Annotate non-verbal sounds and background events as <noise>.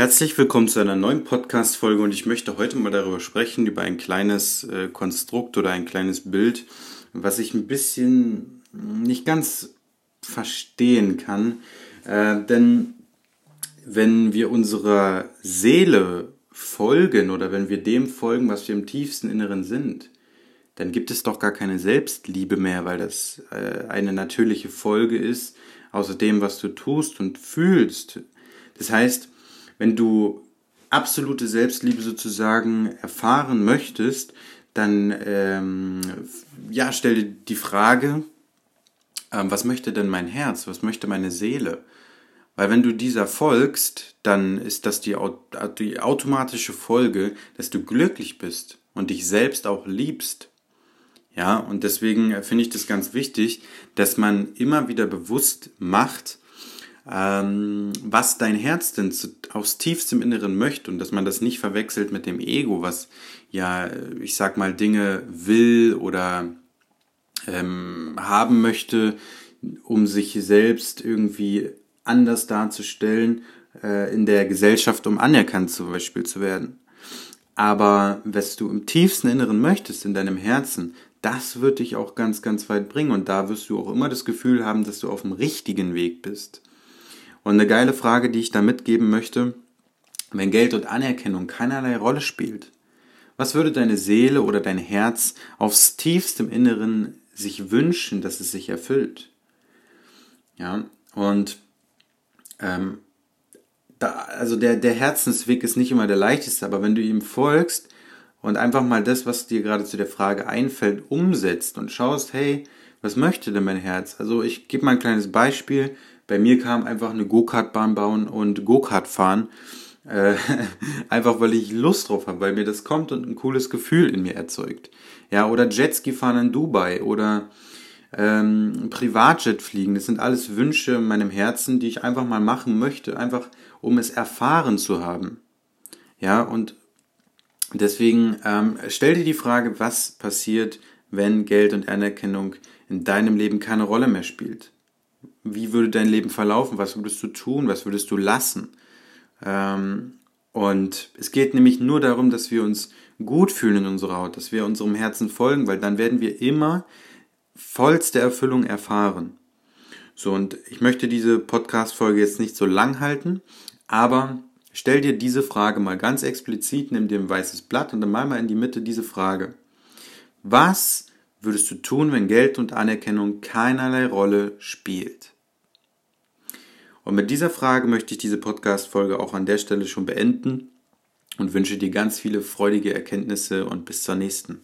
Herzlich willkommen zu einer neuen Podcast-Folge und ich möchte heute mal darüber sprechen, über ein kleines äh, Konstrukt oder ein kleines Bild, was ich ein bisschen nicht ganz verstehen kann. Äh, denn wenn wir unserer Seele folgen oder wenn wir dem folgen, was wir im tiefsten Inneren sind, dann gibt es doch gar keine Selbstliebe mehr, weil das äh, eine natürliche Folge ist außer dem, was du tust und fühlst. Das heißt, wenn du absolute Selbstliebe sozusagen erfahren möchtest, dann ähm, ja, stell dir die Frage, ähm, was möchte denn mein Herz, was möchte meine Seele? Weil wenn du dieser folgst, dann ist das die, die automatische Folge, dass du glücklich bist und dich selbst auch liebst. Ja, und deswegen finde ich das ganz wichtig, dass man immer wieder bewusst macht, ähm, was dein Herz denn zu, aus tiefstem Inneren möchte und dass man das nicht verwechselt mit dem Ego, was ja, ich sag mal, Dinge will oder ähm, haben möchte, um sich selbst irgendwie anders darzustellen äh, in der Gesellschaft, um anerkannt zum Beispiel zu werden. Aber was du im tiefsten Inneren möchtest, in deinem Herzen, das wird dich auch ganz, ganz weit bringen. Und da wirst du auch immer das Gefühl haben, dass du auf dem richtigen Weg bist. Und eine geile Frage, die ich da mitgeben möchte, wenn Geld und Anerkennung keinerlei Rolle spielt, was würde deine Seele oder dein Herz aufs tiefstem Inneren sich wünschen, dass es sich erfüllt? Ja, und ähm, da, also der, der Herzensweg ist nicht immer der leichteste, aber wenn du ihm folgst und einfach mal das, was dir gerade zu der Frage einfällt, umsetzt und schaust, hey, was möchte denn mein Herz? Also ich gebe mal ein kleines Beispiel. Bei mir kam einfach eine Go-Kart-Bahn bauen und Go-Kart fahren. Äh, <laughs> einfach weil ich Lust drauf habe, weil mir das kommt und ein cooles Gefühl in mir erzeugt. Ja, oder Jetski fahren in Dubai oder ähm, Privatjet fliegen. Das sind alles Wünsche in meinem Herzen, die ich einfach mal machen möchte, einfach um es erfahren zu haben. Ja, und deswegen ähm, stell dir die Frage, was passiert, wenn Geld und Anerkennung in deinem Leben keine Rolle mehr spielt wie würde dein Leben verlaufen, was würdest du tun, was würdest du lassen. Ähm, und es geht nämlich nur darum, dass wir uns gut fühlen in unserer Haut, dass wir unserem Herzen folgen, weil dann werden wir immer vollste Erfüllung erfahren. So, und ich möchte diese Podcast-Folge jetzt nicht so lang halten, aber stell dir diese Frage mal ganz explizit, nimm dir ein weißes Blatt und dann mal mal in die Mitte diese Frage. Was würdest du tun, wenn Geld und Anerkennung keinerlei Rolle spielt? Und mit dieser Frage möchte ich diese Podcast-Folge auch an der Stelle schon beenden und wünsche dir ganz viele freudige Erkenntnisse und bis zur nächsten.